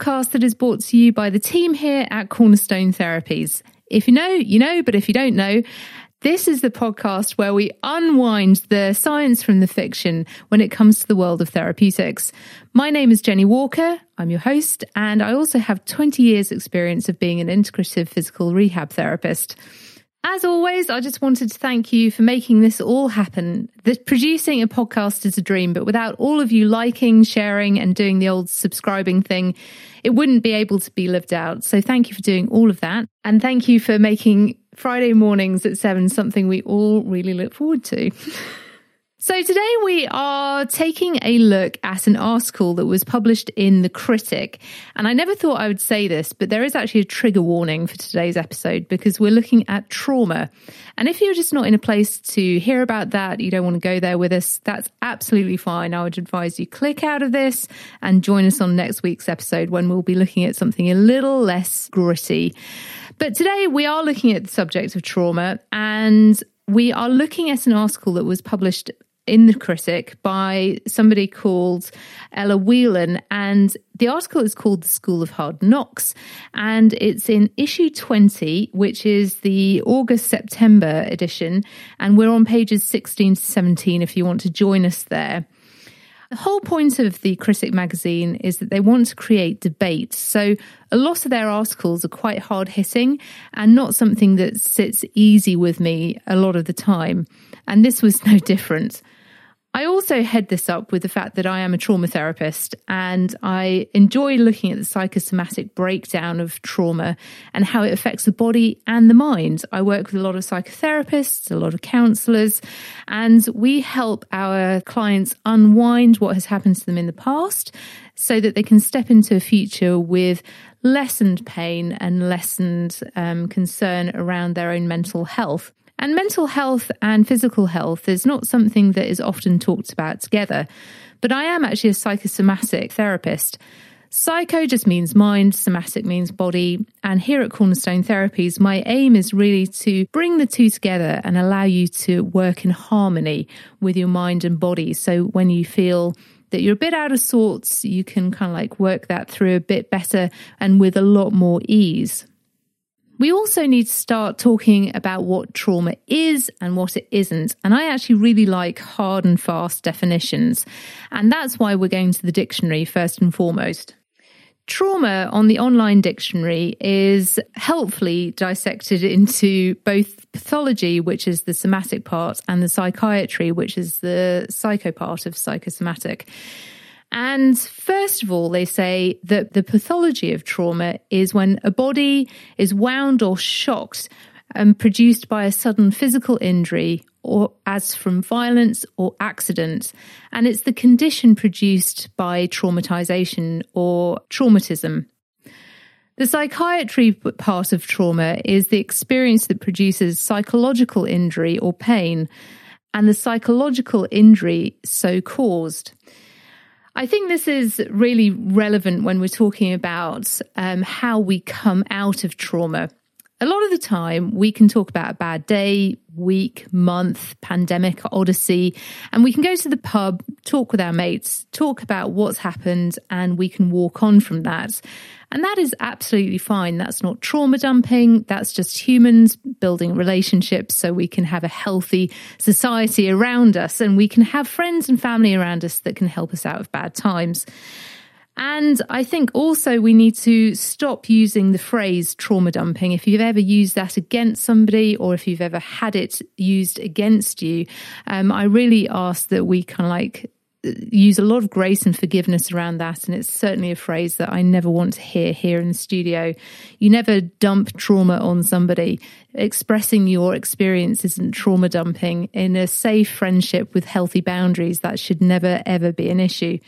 podcast that is brought to you by the team here at Cornerstone Therapies. If you know, you know, but if you don't know, this is the podcast where we unwind the science from the fiction when it comes to the world of therapeutics. My name is Jenny Walker. I'm your host, and I also have 20 years experience of being an integrative physical rehab therapist. As always, I just wanted to thank you for making this all happen. The, producing a podcast is a dream, but without all of you liking, sharing, and doing the old subscribing thing, it wouldn't be able to be lived out. So thank you for doing all of that. And thank you for making Friday mornings at seven something we all really look forward to. So today we are taking a look at an article that was published in The Critic. And I never thought I would say this, but there is actually a trigger warning for today's episode because we're looking at trauma. And if you're just not in a place to hear about that, you don't want to go there with us, that's absolutely fine. I would advise you click out of this and join us on next week's episode when we'll be looking at something a little less gritty. But today we are looking at the subject of trauma and we are looking at an article that was published in the critic by somebody called Ella Whelan. And the article is called The School of Hard Knocks. And it's in issue 20, which is the August September edition. And we're on pages 16 to 17 if you want to join us there. The whole point of the Critic magazine is that they want to create debate. So a lot of their articles are quite hard hitting and not something that sits easy with me a lot of the time. And this was no different. I also head this up with the fact that I am a trauma therapist and I enjoy looking at the psychosomatic breakdown of trauma and how it affects the body and the mind. I work with a lot of psychotherapists, a lot of counselors, and we help our clients unwind what has happened to them in the past so that they can step into a future with lessened pain and lessened um, concern around their own mental health. And mental health and physical health is not something that is often talked about together. But I am actually a psychosomatic therapist. Psycho just means mind, somatic means body. And here at Cornerstone Therapies, my aim is really to bring the two together and allow you to work in harmony with your mind and body. So when you feel that you're a bit out of sorts, you can kind of like work that through a bit better and with a lot more ease. We also need to start talking about what trauma is and what it isn't. And I actually really like hard and fast definitions. And that's why we're going to the dictionary first and foremost. Trauma on the online dictionary is helpfully dissected into both pathology, which is the somatic part, and the psychiatry, which is the psycho part of psychosomatic. And first of all, they say that the pathology of trauma is when a body is wound or shocked and produced by a sudden physical injury or as from violence or accident. And it's the condition produced by traumatization or traumatism. The psychiatry part of trauma is the experience that produces psychological injury or pain, and the psychological injury so caused. I think this is really relevant when we're talking about um, how we come out of trauma. A lot of the time, we can talk about a bad day, week, month, pandemic, odyssey, and we can go to the pub, talk with our mates, talk about what's happened, and we can walk on from that. And that is absolutely fine. That's not trauma dumping. That's just humans building relationships so we can have a healthy society around us and we can have friends and family around us that can help us out of bad times. And I think also we need to stop using the phrase trauma dumping. If you've ever used that against somebody or if you've ever had it used against you, um, I really ask that we kind of like use a lot of grace and forgiveness around that. And it's certainly a phrase that I never want to hear here in the studio. You never dump trauma on somebody. Expressing your experience isn't trauma dumping. In a safe friendship with healthy boundaries, that should never, ever be an issue.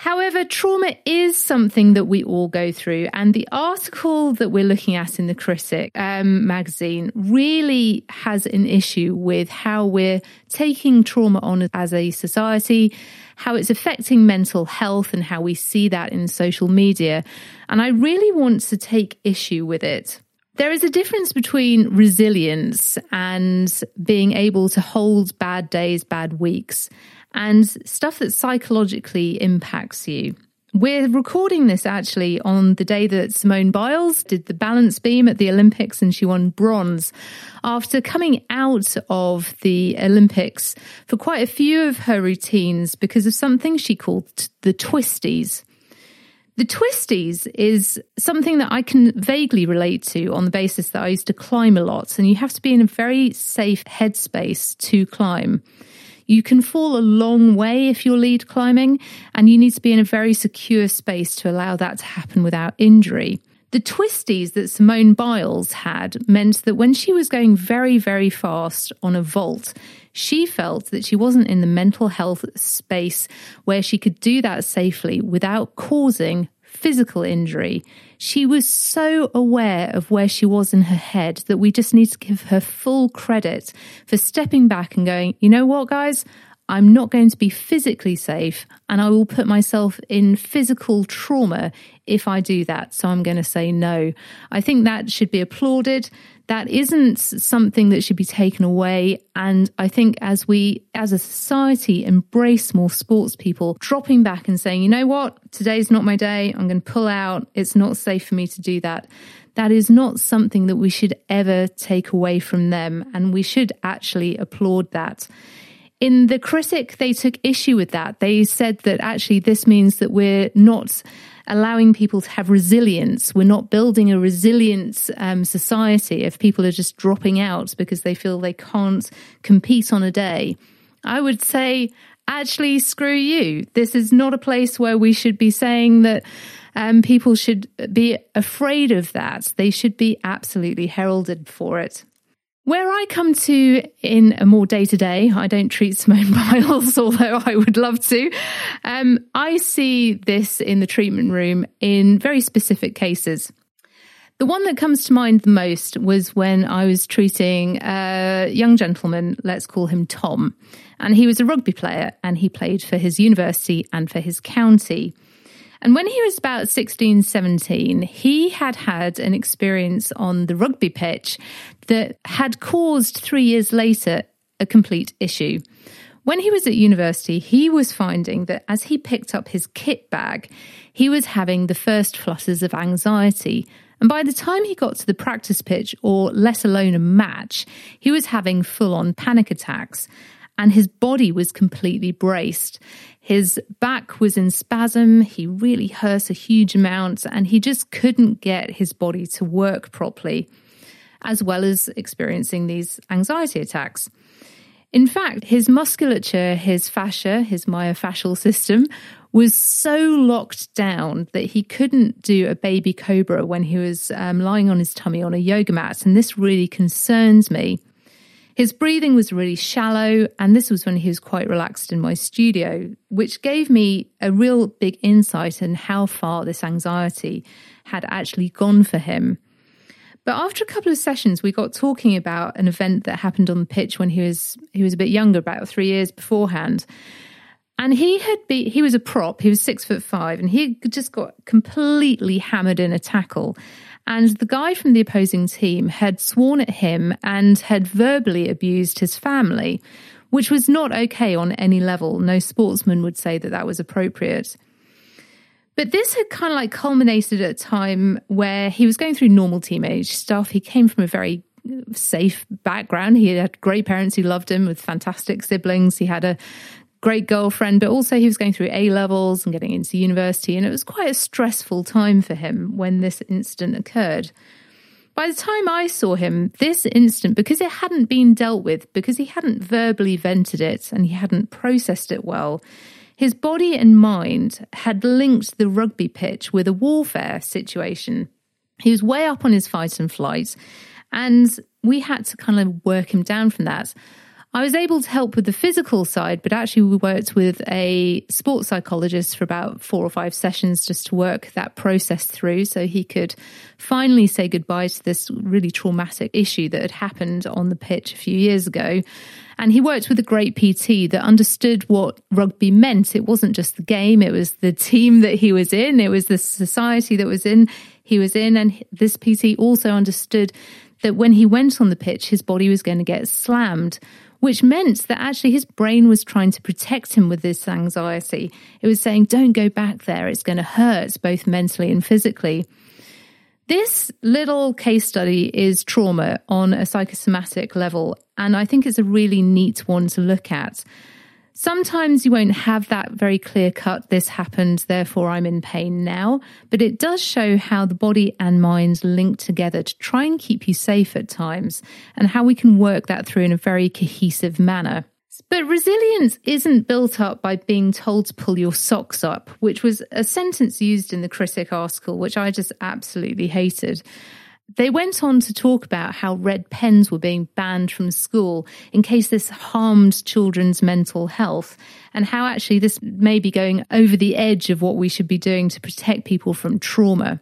However, trauma is something that we all go through. And the article that we're looking at in the Critic um, magazine really has an issue with how we're taking trauma on as a society, how it's affecting mental health, and how we see that in social media. And I really want to take issue with it. There is a difference between resilience and being able to hold bad days, bad weeks and stuff that psychologically impacts you. We're recording this actually on the day that Simone Biles did the balance beam at the Olympics and she won bronze. After coming out of the Olympics for quite a few of her routines because of something she called the twisties. The twisties is something that I can vaguely relate to on the basis that I used to climb a lot, and you have to be in a very safe headspace to climb. You can fall a long way if you're lead climbing, and you need to be in a very secure space to allow that to happen without injury. The twisties that Simone Biles had meant that when she was going very, very fast on a vault, she felt that she wasn't in the mental health space where she could do that safely without causing physical injury. She was so aware of where she was in her head that we just need to give her full credit for stepping back and going, you know what, guys? I'm not going to be physically safe and I will put myself in physical trauma if I do that. So I'm going to say no. I think that should be applauded that isn't something that should be taken away. And I think as we, as a society, embrace more sports people, dropping back and saying, you know what, today's not my day. I'm going to pull out. It's not safe for me to do that. That is not something that we should ever take away from them. And we should actually applaud that. In the critic, they took issue with that. They said that actually this means that we're not allowing people to have resilience. We're not building a resilient um, society if people are just dropping out because they feel they can't compete on a day. I would say, actually, screw you. This is not a place where we should be saying that um, people should be afraid of that. They should be absolutely heralded for it. Where I come to in a more day to day, I don't treat Simone Biles, although I would love to. Um, I see this in the treatment room in very specific cases. The one that comes to mind the most was when I was treating a young gentleman, let's call him Tom. And he was a rugby player and he played for his university and for his county. And when he was about 16, 17, he had had an experience on the rugby pitch that had caused three years later a complete issue. When he was at university, he was finding that as he picked up his kit bag, he was having the first flutters of anxiety. And by the time he got to the practice pitch, or let alone a match, he was having full on panic attacks and his body was completely braced. His back was in spasm. He really hurt a huge amount and he just couldn't get his body to work properly, as well as experiencing these anxiety attacks. In fact, his musculature, his fascia, his myofascial system was so locked down that he couldn't do a baby cobra when he was um, lying on his tummy on a yoga mat. And this really concerns me. His breathing was really shallow, and this was when he was quite relaxed in my studio, which gave me a real big insight in how far this anxiety had actually gone for him. But after a couple of sessions, we got talking about an event that happened on the pitch when he was he was a bit younger, about three years beforehand. And he had be he was a prop, he was six foot five, and he just got completely hammered in a tackle. And the guy from the opposing team had sworn at him and had verbally abused his family, which was not okay on any level. No sportsman would say that that was appropriate. But this had kind of like culminated at a time where he was going through normal teenage stuff. He came from a very safe background. He had great parents who loved him with fantastic siblings. He had a great girlfriend, but also he was going through A levels and getting into university. And it was quite a stressful time for him when this incident occurred. By the time I saw him, this incident, because it hadn't been dealt with, because he hadn't verbally vented it and he hadn't processed it well, his body and mind had linked the rugby pitch with a warfare situation. He was way up on his fight and flight, and we had to kind of work him down from that. I was able to help with the physical side, but actually we worked with a sports psychologist for about four or five sessions just to work that process through so he could finally say goodbye to this really traumatic issue that had happened on the pitch a few years ago. And he worked with a great PT that understood what rugby meant. It wasn't just the game, it was the team that he was in, it was the society that was in he was in. And this PT also understood that when he went on the pitch, his body was going to get slammed which meant that actually his brain was trying to protect him with this anxiety. It was saying, don't go back there. It's going to hurt both mentally and physically. This little case study is trauma on a psychosomatic level, and I think it's a really neat one to look at. Sometimes you won't have that very clear cut, this happened, therefore I'm in pain now, but it does show how the body and mind link together to try and keep you safe at times and how we can work that through in a very cohesive manner. But resilience isn't built up by being told to pull your socks up, which was a sentence used in the critic article, which I just absolutely hated. They went on to talk about how red pens were being banned from school in case this harmed children's mental health, and how actually this may be going over the edge of what we should be doing to protect people from trauma.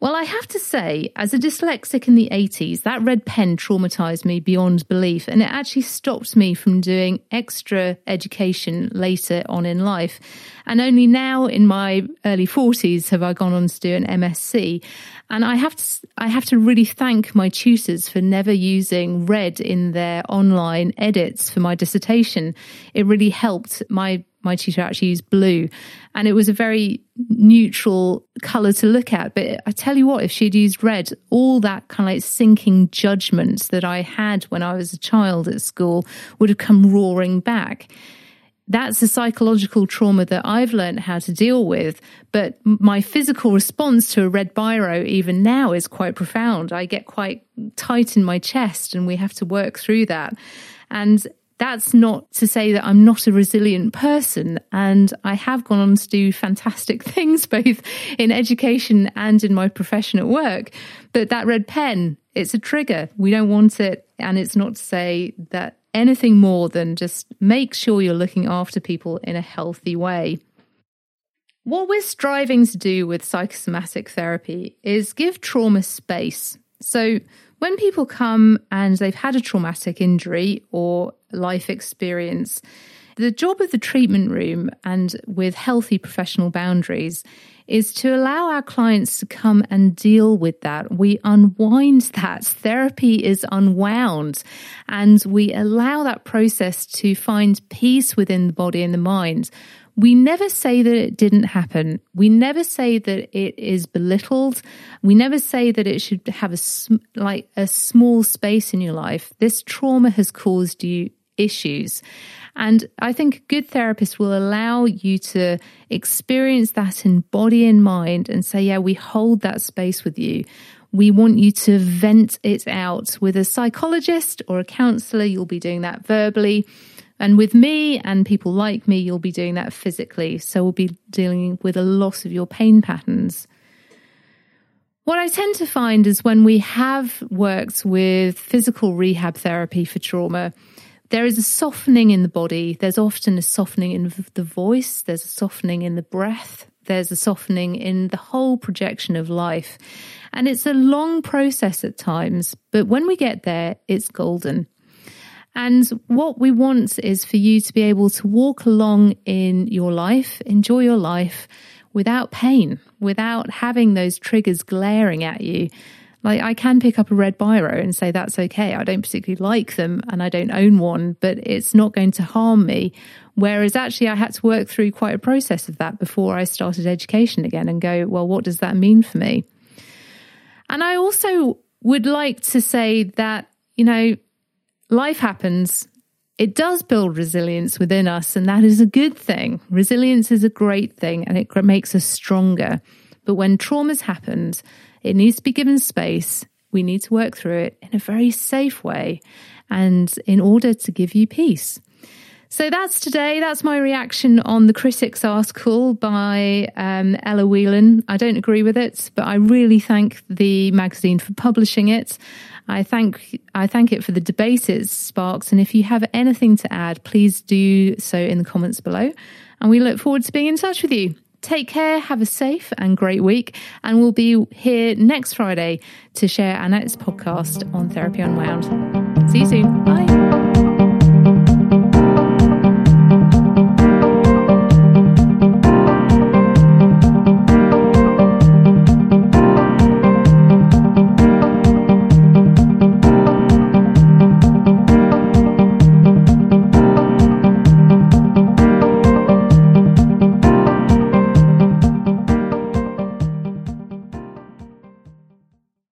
Well, I have to say, as a dyslexic in the 80s, that red pen traumatized me beyond belief, and it actually stopped me from doing extra education later on in life. And only now in my early 40s have I gone on to do an MSc. And I have to, I have to really thank my tutors for never using red in their online edits for my dissertation. It really helped my my tutor actually used blue and it was a very neutral color to look at. But I tell you what, if she'd used red, all that kind of like sinking judgments that I had when I was a child at school would have come roaring back. That's a psychological trauma that I've learned how to deal with. But my physical response to a red biro, even now, is quite profound. I get quite tight in my chest, and we have to work through that. And that's not to say that I'm not a resilient person. And I have gone on to do fantastic things, both in education and in my profession at work. But that red pen, it's a trigger. We don't want it. And it's not to say that anything more than just make sure you're looking after people in a healthy way. What we're striving to do with psychosomatic therapy is give trauma space. So, when people come and they've had a traumatic injury or life experience, the job of the treatment room and with healthy professional boundaries is to allow our clients to come and deal with that. We unwind that. Therapy is unwound and we allow that process to find peace within the body and the mind we never say that it didn't happen. We never say that it is belittled. We never say that it should have a like a small space in your life. This trauma has caused you issues. And I think a good therapist will allow you to experience that in body and mind and say, yeah, we hold that space with you. We want you to vent it out with a psychologist or a counselor. You'll be doing that verbally. And with me and people like me, you'll be doing that physically. So we'll be dealing with a loss of your pain patterns. What I tend to find is when we have worked with physical rehab therapy for trauma, there is a softening in the body. There's often a softening in the voice. There's a softening in the breath. There's a softening in the whole projection of life. And it's a long process at times, but when we get there, it's golden. And what we want is for you to be able to walk along in your life, enjoy your life without pain, without having those triggers glaring at you. Like I can pick up a red biro and say that's okay. I don't particularly like them and I don't own one, but it's not going to harm me. Whereas actually I had to work through quite a process of that before I started education again and go, well, what does that mean for me? And I also would like to say that, you know, life happens. It does build resilience within us, and that is a good thing. Resilience is a great thing and it makes us stronger. But when trauma's happened, it needs to be given space. We need to work through it in a very safe way and in order to give you peace. So that's today. That's my reaction on the critics article by um, Ella Whelan. I don't agree with it, but I really thank the magazine for publishing it. I thank I thank it for the debate it sparks. And if you have anything to add, please do so in the comments below. And we look forward to being in touch with you. Take care, have a safe and great week, and we'll be here next Friday to share our next podcast on Therapy Unwound. See you soon. Bye.